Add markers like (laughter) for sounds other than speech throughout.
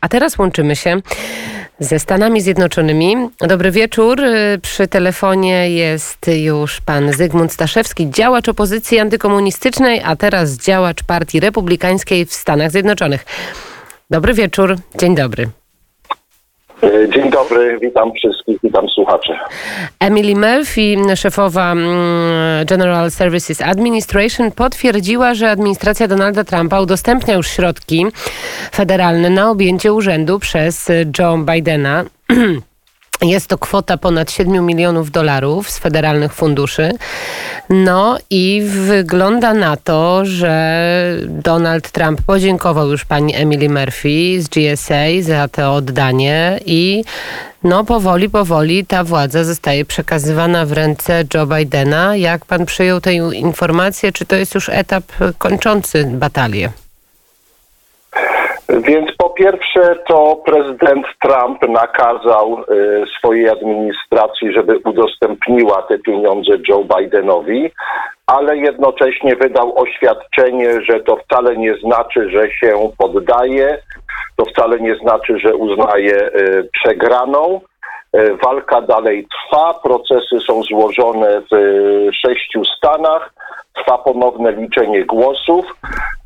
A teraz łączymy się ze Stanami Zjednoczonymi. Dobry wieczór. Przy telefonie jest już pan Zygmunt Staszewski, działacz opozycji antykomunistycznej, a teraz działacz Partii Republikańskiej w Stanach Zjednoczonych. Dobry wieczór. Dzień dobry. Dzień dobry, witam wszystkich, witam słuchaczy. Emily Murphy, szefowa mm, General Services Administration, potwierdziła, że administracja Donalda Trumpa udostępnia już środki federalne na objęcie urzędu przez Joe Bidena. (clears throat) Jest to kwota ponad 7 milionów dolarów z federalnych funduszy. No i wygląda na to, że Donald Trump podziękował już pani Emily Murphy z GSA za to oddanie i no powoli, powoli ta władza zostaje przekazywana w ręce Joe Bidena. Jak pan przyjął tę informację? Czy to jest już etap kończący batalię? Więc po pierwsze to prezydent Trump nakazał y, swojej administracji, żeby udostępniła te pieniądze Joe Bidenowi, ale jednocześnie wydał oświadczenie, że to wcale nie znaczy, że się poddaje, to wcale nie znaczy, że uznaje y, przegraną. Y, walka dalej trwa, procesy są złożone w y, sześciu stanach, trwa ponowne liczenie głosów.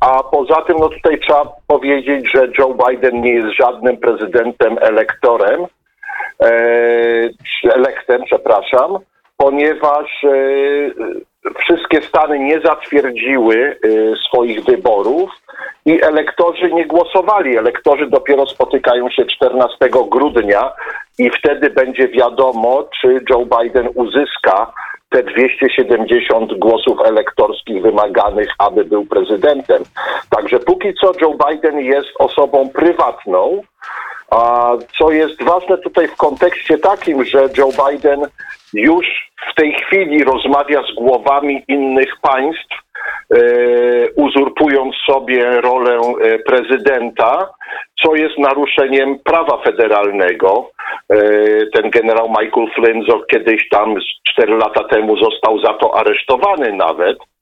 A poza tym, no tutaj trzeba powiedzieć, że Joe Biden nie jest żadnym prezydentem elektorem, e, elektem, przepraszam, ponieważ e, wszystkie Stany nie zatwierdziły e, swoich wyborów i elektorzy nie głosowali. Elektorzy dopiero spotykają się 14 grudnia i wtedy będzie wiadomo, czy Joe Biden uzyska te 270 głosów elektorskich wymaganych, aby był prezydentem. Także póki co Joe Biden jest osobą prywatną, a co jest ważne tutaj w kontekście takim, że Joe Biden już w tej chwili rozmawia z głowami innych państw, uzurpując sobie rolę e, prezydenta, co jest naruszeniem prawa federalnego. E, ten generał Michael Flynn kiedyś tam 4 lata temu został za to aresztowany nawet e,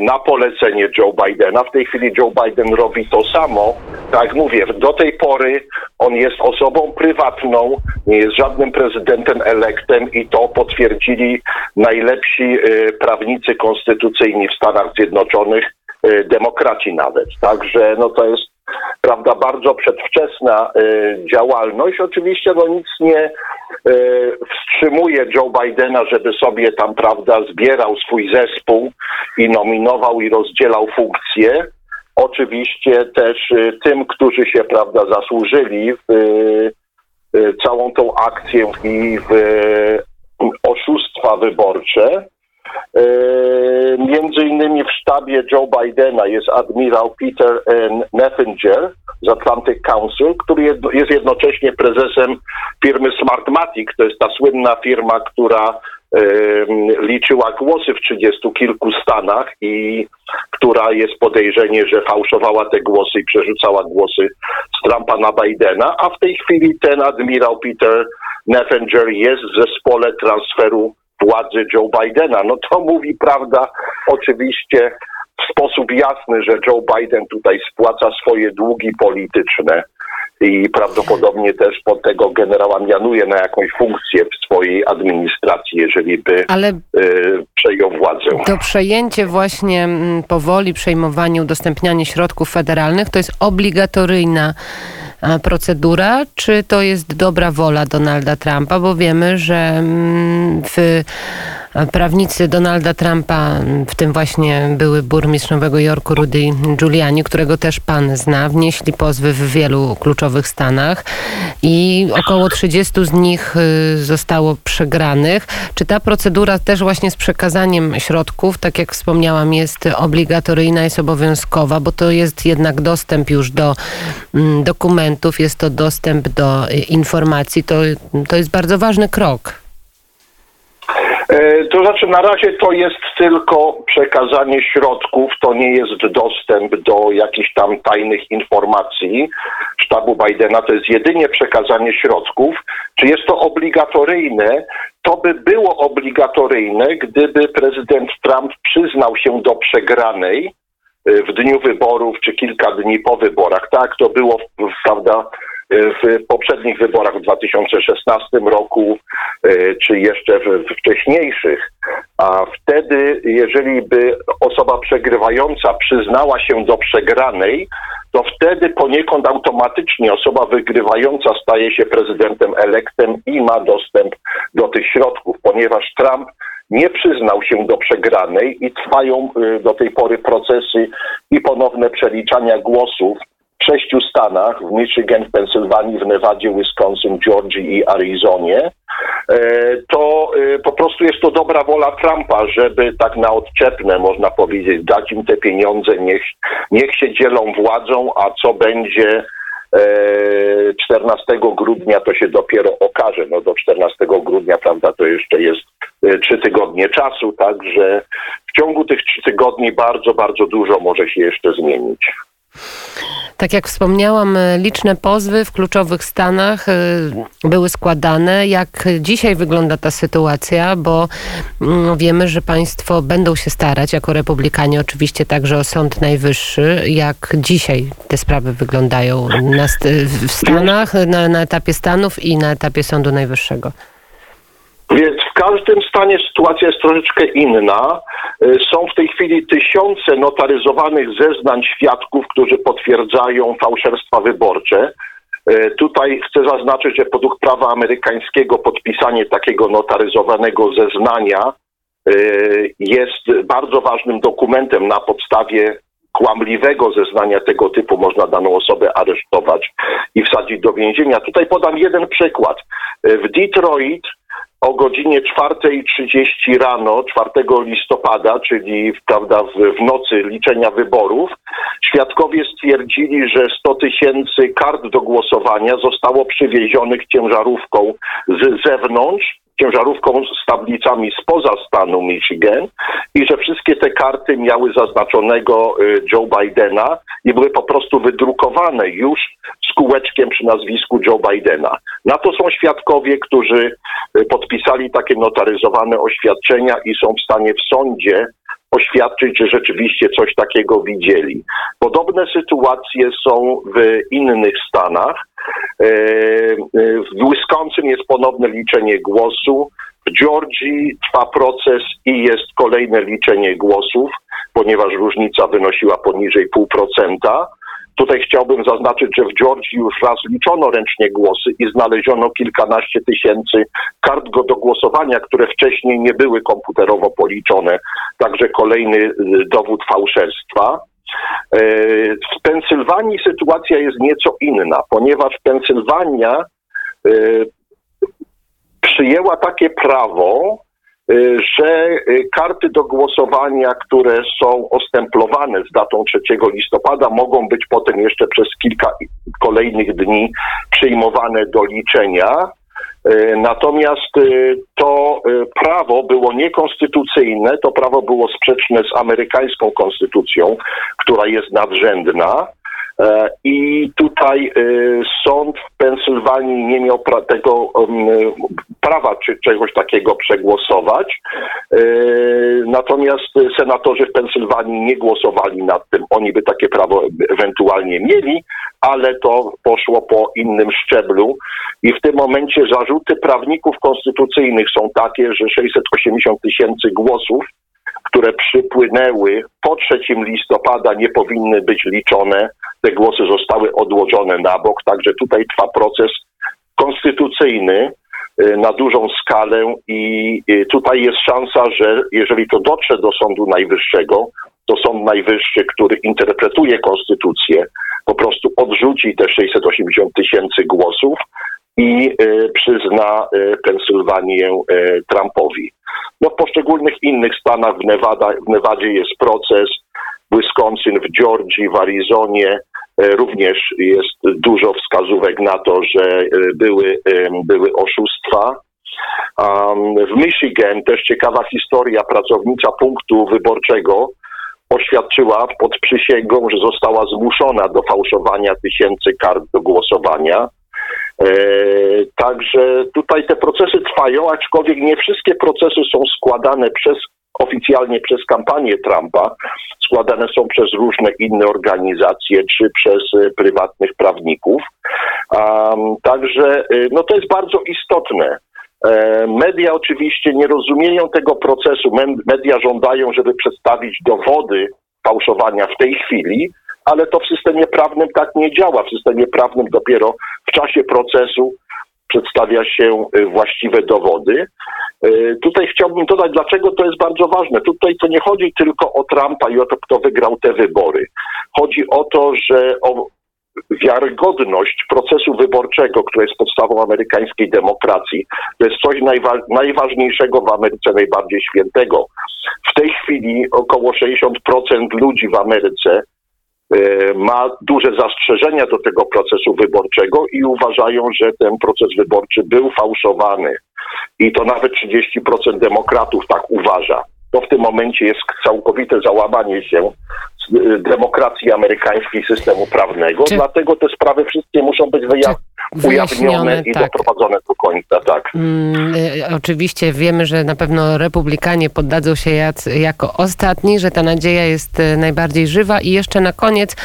na polecenie Joe Bidena. W tej chwili Joe Biden robi to samo. Tak mówię, do tej pory on jest osobą prywatną, nie jest żadnym prezydentem elektem i to potwierdzili najlepsi e, prawnicy konstytucyjni w Stanach Zjednoczonych, demokraci nawet. Także no to jest prawda, bardzo przedwczesna y, działalność. Oczywiście no nic nie y, wstrzymuje Joe Bidena, żeby sobie tam, prawda, zbierał swój zespół i nominował i rozdzielał funkcje. Oczywiście też y, tym, którzy się, prawda, zasłużyli w całą tą akcję i w oszustwa wyborcze, między innymi w sztabie Joe Bidena jest admirał Peter Neffinger z Atlantic Council, który jest jednocześnie prezesem firmy Smartmatic. To jest ta słynna firma, która liczyła głosy w trzydziestu kilku stanach i która jest podejrzenie, że fałszowała te głosy i przerzucała głosy z Trumpa na Bidena, a w tej chwili ten admirał Peter Neffinger jest w zespole transferu władzy Joe Bidena. No to mówi prawda oczywiście w sposób jasny, że Joe Biden tutaj spłaca swoje długi polityczne i prawdopodobnie też pod tego generała mianuje na jakąś funkcję w swojej administracji, jeżeli by Ale y, przejął władzę. To przejęcie właśnie mm, powoli, przejmowanie, udostępnianie środków federalnych to jest obligatoryjna procedura, czy to jest dobra wola Donalda Trumpa, bo wiemy, że mm, w prawnicy Donalda Trumpa, w tym właśnie były burmistrz Nowego Jorku Rudy Giuliani, którego też pan zna, wnieśli pozwy w wielu kluczowych stanach i około 30 z nich y, zostało przegranych. Czy ta procedura też właśnie z przekazaniem środków, tak jak wspomniałam, jest obligatoryjna, jest obowiązkowa, bo to jest jednak dostęp już do mm, dokumentów, jest to dostęp do y, informacji. To, to jest bardzo ważny krok. E, to znaczy, na razie to jest tylko przekazanie środków, to nie jest dostęp do jakichś tam tajnych informacji sztabu Bidena, to jest jedynie przekazanie środków. Czy jest to obligatoryjne? To by było obligatoryjne, gdyby prezydent Trump przyznał się do przegranej e, w dniu wyborów czy kilka dni po wyborach. Tak, to było, prawda, w poprzednich wyborach w 2016 roku, czy jeszcze w wcześniejszych. A wtedy, jeżeli by osoba przegrywająca przyznała się do przegranej, to wtedy poniekąd automatycznie osoba wygrywająca staje się prezydentem elektem i ma dostęp do tych środków, ponieważ Trump nie przyznał się do przegranej i trwają y, do tej pory procesy i ponowne przeliczania głosów w sześciu stanach, w Michigan, w Pensylwanii, w Nevadzie, Wisconsin, Georgii i Arizonie, e, to y, po prostu jest to dobra wola Trumpa, żeby tak na odczepne, można powiedzieć, dać im te pieniądze, niech, niech się dzielą władzą, a co będzie 14 e, grudnia to się dopiero okaże. No do 14 grudnia, prawda, to jeszcze jest e, trzy tygodnie czasu, także w ciągu tych trzy tygodni bardzo, bardzo dużo może się jeszcze zmienić. Tak jak wspomniałam, e, liczne pozwy w kluczowych stanach e, były składane. Jak dzisiaj wygląda ta sytuacja? Bo mm, wiemy, że państwo będą się starać, jako republikanie oczywiście także o Sąd Najwyższy. Jak dzisiaj te sprawy wyglądają na, w Stanach, na, na etapie Stanów i na etapie Sądu Najwyższego? Więc w każdym stanie sytuacja jest troszeczkę inna. Y, są w tej chwili tysiące notaryzowanych zeznań świadków, którzy potwierdzają fałszerstwa wyborcze. Y, tutaj chcę zaznaczyć, że według prawa amerykańskiego podpisanie takiego notaryzowanego zeznania y, jest bardzo ważnym dokumentem. Na podstawie kłamliwego zeznania tego typu można daną osobę aresztować i wsadzić do więzienia. Tutaj podam jeden przykład. W Detroit o godzinie 4.30 rano 4 listopada, czyli prawda, w, w nocy liczenia wyborów, świadkowie stwierdzili, że 100 tysięcy kart do głosowania zostało przywiezionych ciężarówką z zewnątrz ciężarówką z tablicami spoza stanu Michigan i że wszystkie te karty miały zaznaczonego y, Joe Bidena i były po prostu wydrukowane już z kółeczkiem przy nazwisku Joe Bidena. Na to są świadkowie, którzy y, podpisali takie notaryzowane oświadczenia i są w stanie w sądzie oświadczyć, że rzeczywiście coś takiego widzieli. Podobne sytuacje są w innych stanach. E, e, w Wisconsin jest ponowne liczenie głosu. W Georgii trwa proces i jest kolejne liczenie głosów, ponieważ różnica wynosiła poniżej 0,5%. Tutaj chciałbym zaznaczyć, że w Georgii już raz liczono ręcznie głosy i znaleziono kilkanaście tysięcy kart do głosowania, które wcześniej nie były komputerowo policzone. Także kolejny y, dowód fałszerstwa. E, w Pensylwanii sytuacja jest nieco inna, ponieważ Pensylwania y, przyjęła takie prawo, że y, karty do głosowania, które są ostemplowane z datą 3 listopada, mogą być potem jeszcze przez kilka kolejnych dni przyjmowane do liczenia. Y, natomiast to prawo było niekonstytucyjne, to prawo było sprzeczne z amerykańską konstytucją, która jest nadrzędna. E, I tutaj e, sąd w Pensylwanii nie miał pra tego prawa czy czegoś takiego przegłosować. E, natomiast senatorzy w Pensylwanii nie głosowali nad tym. Oni by takie prawo ewentualnie mieli, ale to poszło po innym szczeblu. I w tym momencie zarzuty prawników konstytucyjnych są takie, że 680 tysięcy głosów które przypłynęły po 3 listopada, nie powinny być liczone. Te głosy zostały odłożone na bok, także tutaj trwa proces konstytucyjny y, na dużą skalę i y, tutaj jest szansa, że jeżeli to dotrze do Sądu Najwyższego, to Sąd Najwyższy, który interpretuje konstytucję, po prostu odrzuci te 680 tysięcy głosów i y, przyzna Pensylwanię Trumpowi. No w poszczególnych innych stanach, w, Nevada, w Nevadzie jest proces, w Wisconsin, w Georgii, w Arizonie również jest dużo wskazówek na to, że e, były, były oszustwa. W Michigan też ciekawa historia, pracownica punktu wyborczego oświadczyła pod przysięgą, że została zmuszona do fałszowania tysięcy kart do głosowania. E, także tutaj te procesy trwają, aczkolwiek nie wszystkie procesy są składane przez oficjalnie przez kampanię Trumpa, składane są przez różne inne organizacje czy przez e, prywatnych prawników. Um, także y, no to jest bardzo istotne. E, Media oczywiście nie rozumieją tego procesu. Media żądają, żeby przedstawić dowody fałszowania w tej chwili, ale to w systemie prawnym tak nie działa. W systemie prawnym dopiero w czasie procesu przedstawia się y, właściwe dowody. Y, Tutaj chciałbym dodać, dlaczego to jest bardzo ważne. Tutaj to nie chodzi tylko o Trumpa i o to, kto wygrał te wybory. Chodzi o to, że o wiarygodność procesu wyborczego, który jest podstawą amerykańskiej demokracji, to jest coś najwa- najważniejszego w Ameryce, najbardziej świętego. W tej chwili około 60% ludzi w Ameryce ma duże zastrzeżenia do tego procesu wyborczego i uważają, że ten proces wyborczy był fałszowany. I to nawet 30% demokratów tak uważa. To w tym momencie jest całkowite załamanie się y, demokracji amerykańskiej, systemu prawnego. Czy- Dlatego te sprawy wszystkie muszą być wyja- Czy ujawnione i tak. doprowadzone do końca. Tak. Mm, y, Oczywiście wiemy, że na pewno republikanie poddadzą się jac- jako ostatni, że ta nadzieja jest y, najbardziej żywa. I jeszcze na koniec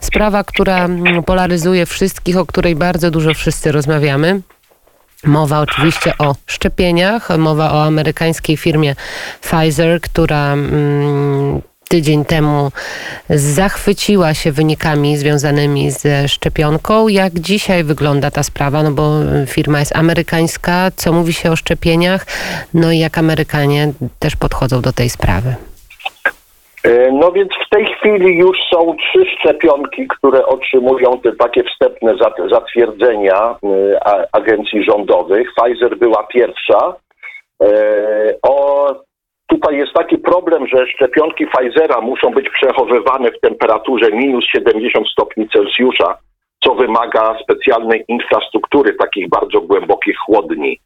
sprawa, która mm, polaryzuje wszystkich, o której bardzo dużo wszyscy rozmawiamy. Mowa oczywiście o szczepieniach, mowa o amerykańskiej firmie Pfizer, która mm, tydzień temu zachwyciła się wynikami związanymi ze szczepionką. Jak dzisiaj wygląda ta sprawa? No bo firma jest amerykańska, co mówi się o szczepieniach? No i jak Amerykanie też podchodzą do tej sprawy? E, No więc w tej chwili już są trzy szczepionki, które otrzymują te takie wstępne zat- zatwierdzenia a- agencji rządowych. Pfizer była pierwsza. E, O, tutaj jest taki problem, że szczepionki Pfizera muszą być przechowywane w temperaturze minus 70 stopni Celsjusza, co wymaga specjalnej infrastruktury, takich bardzo głębokich chłodni.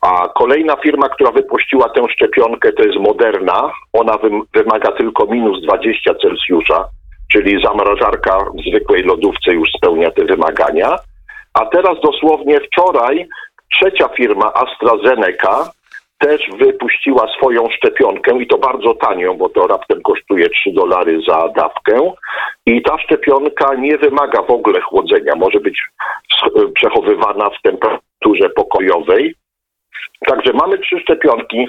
A kolejna firma, która wypuściła tę szczepionkę, to jest Moderna. Ona wym- wymaga tylko minus 20 Celsjusza, czyli zamrażarka w zwykłej lodówce już spełnia te wymagania. A teraz dosłownie wczoraj trzecia firma AstraZeneca też wypuściła swoją szczepionkę i to bardzo tanią, bo to raptem kosztuje 3 dolary za dawkę. I ta szczepionka nie wymaga w ogóle chłodzenia, może być przechowywana w temperaturze pokojowej. Także mamy trzy szczepionki.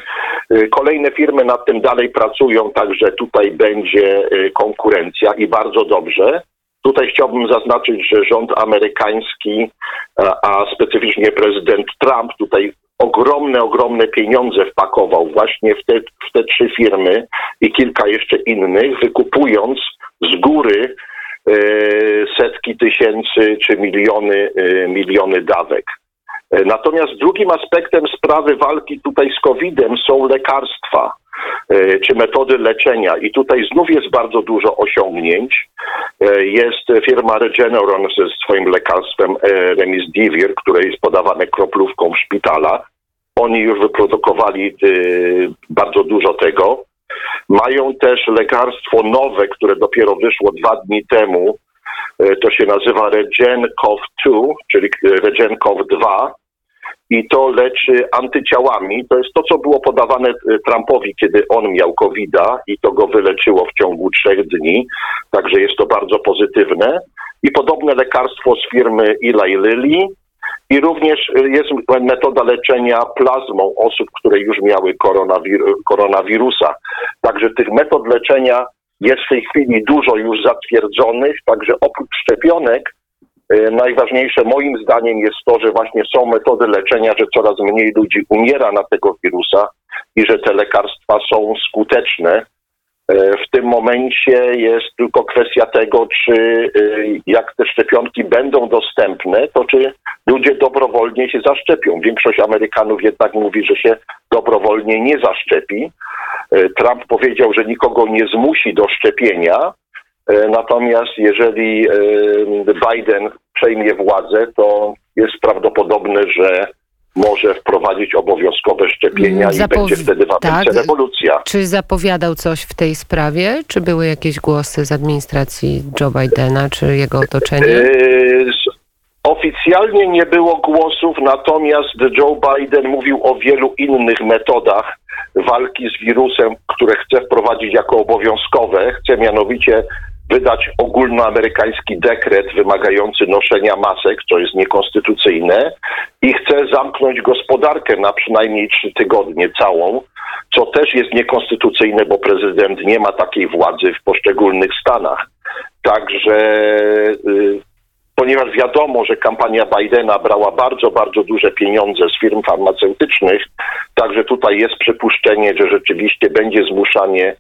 Y, Kolejne firmy nad tym dalej pracują, także tutaj będzie y, konkurencja i bardzo dobrze. Tutaj chciałbym zaznaczyć, że rząd amerykański, a, a specyficznie prezydent Trump tutaj ogromne, ogromne pieniądze wpakował właśnie w te, w te trzy firmy i kilka jeszcze innych, wykupując z góry e, setki tysięcy czy miliony, e, miliony dawek. E, Natomiast drugim aspektem sprawy walki tutaj z COVID-em są lekarstwa e, czy metody leczenia. I tutaj znów jest bardzo dużo osiągnięć. E, Jest firma Regeneron ze swoim lekarstwem e, Remdesivir, które jest podawane kroplówką w szpitalach. Oni już wyprodukowali bardzo dużo tego. Mają też lekarstwo nowe, które dopiero wyszło dwa dni temu. To się nazywa RegenCov2, czyli RegenCov2 i to leczy antyciałami. To jest to, co było podawane e, Trumpowi, kiedy on miał covid i to go wyleczyło w ciągu trzech dni. Także jest to bardzo pozytywne. I podobne lekarstwo z firmy Eli Lilly. I również e, jest metoda leczenia plazmą osób, które już miały koronawir- koronawirusa. Także tych metod leczenia jest w tej chwili dużo już zatwierdzonych, także oprócz szczepionek Najważniejsze moim zdaniem jest to, że właśnie są metody leczenia, że coraz mniej ludzi umiera na tego wirusa i że te lekarstwa są skuteczne. E, W tym momencie jest tylko kwestia tego, czy e, jak te szczepionki będą dostępne, to czy ludzie dobrowolnie się zaszczepią. Większość Amerykanów jednak mówi, że się dobrowolnie nie zaszczepi. E, Trump powiedział, że nikogo nie zmusi do szczepienia. E, Natomiast jeżeli e, Biden przejmie władzę, to jest prawdopodobne, że może wprowadzić obowiązkowe szczepienia i będzie wtedy w tak. rewolucja. Czy zapowiadał coś w tej sprawie? Czy były jakieś głosy z administracji Joe Bidena, czy jego otoczenia? E, Oficjalnie nie było głosów, natomiast Joe Biden mówił o wielu innych metodach walki z wirusem, które chce wprowadzić jako obowiązkowe. Chce mianowicie wydać ogólnoamerykański dekret wymagający noszenia masek, co jest niekonstytucyjne, i chce zamknąć gospodarkę na przynajmniej trzy tygodnie całą, co też jest niekonstytucyjne, bo prezydent nie ma takiej władzy w poszczególnych stanach. Także y, ponieważ wiadomo, że kampania Bidena brała bardzo, bardzo duże pieniądze z firm farmaceutycznych, także tutaj jest przypuszczenie, że rzeczywiście będzie zmuszanie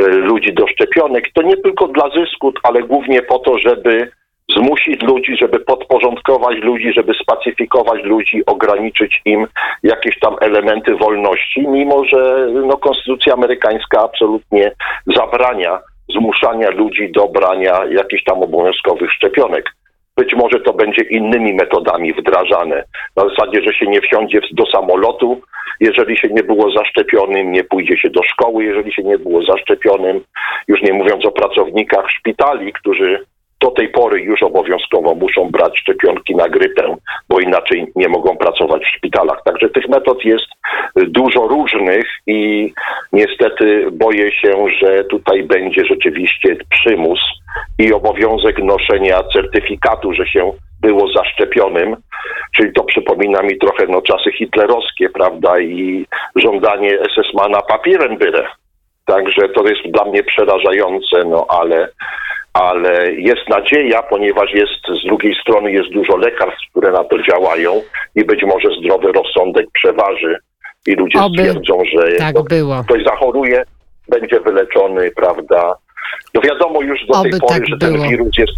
y, ludzi do szczepionek. To nie tylko dla zysku, ale głównie po to, żeby zmusić ludzi, żeby podporządkować ludzi, żeby spacyfikować ludzi, ograniczyć im jakieś tam elementy wolności, mimo że no, konstytucja amerykańska absolutnie zabrania zmuszania ludzi do brania jakichś tam obowiązkowych szczepionek. Być może to będzie innymi metodami wdrażane. Na zasadzie, że się nie wsiądzie do samolotu, jeżeli się nie było zaszczepionym, nie pójdzie się do szkoły, jeżeli się nie było zaszczepionym. Już nie mówiąc o pracownikach szpitali, którzy do tej pory już obowiązkowo muszą brać szczepionki na grypę, bo inaczej nie mogą pracować w szpitalach. Także tych metod jest dużo różnych i niestety boję się, że tutaj będzie rzeczywiście przymus i obowiązek noszenia certyfikatu, że się było zaszczepionym, czyli to przypomina mi trochę no, czasy hitlerowskie, prawda, i żądanie SS-mana papierem byle. Także to jest dla mnie przerażające, no ale ale jest nadzieja, ponieważ jest z drugiej strony jest dużo lekarstw, które na to działają i być może zdrowy rozsądek przeważy i ludzie Oby stwierdzą, że tak no, ktoś zachoruje, będzie wyleczony, prawda. No wiadomo już do Oby tej pory, tak że ten było. wirus jest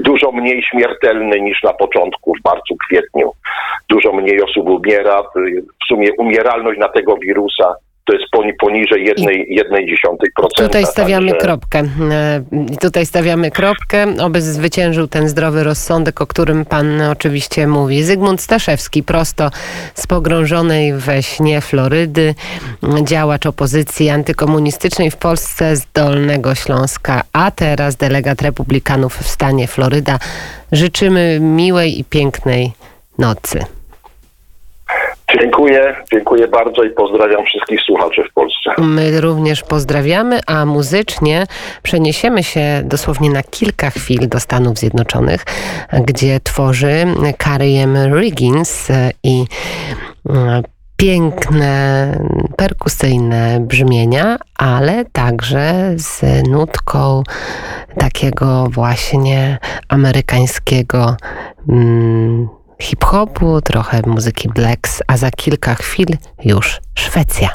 dużo mniej śmiertelny niż na początku, w marcu, kwietniu. Dużo mniej osób umiera. W sumie umieralność na tego wirusa to jest poni- poniżej jednej, jednej dziesiątej procenta. Tutaj stawiamy także- kropkę. E, Tutaj stawiamy kropkę, oby zwyciężył ten zdrowy rozsądek, o którym pan oczywiście mówi. Zygmunt Staszewski, prosto z pogrążonej we śnie Florydy, działacz opozycji antykomunistycznej w Polsce z Dolnego Śląska, a teraz delegat republikanów w stanie Floryda. Życzymy miłej i pięknej nocy. Dziękuję, dziękuję bardzo i pozdrawiam wszystkich słuchaczy w Polsce. My również pozdrawiamy, a muzycznie przeniesiemy się dosłownie na kilka chwil do Stanów Zjednoczonych, gdzie tworzy Carrie M. Riggins e, i e, piękne, perkusyjne brzmienia, ale także z nutką takiego właśnie amerykańskiego mm, hip-hopu, trochę muzyki blacks, a za kilka chwil już Szwecja.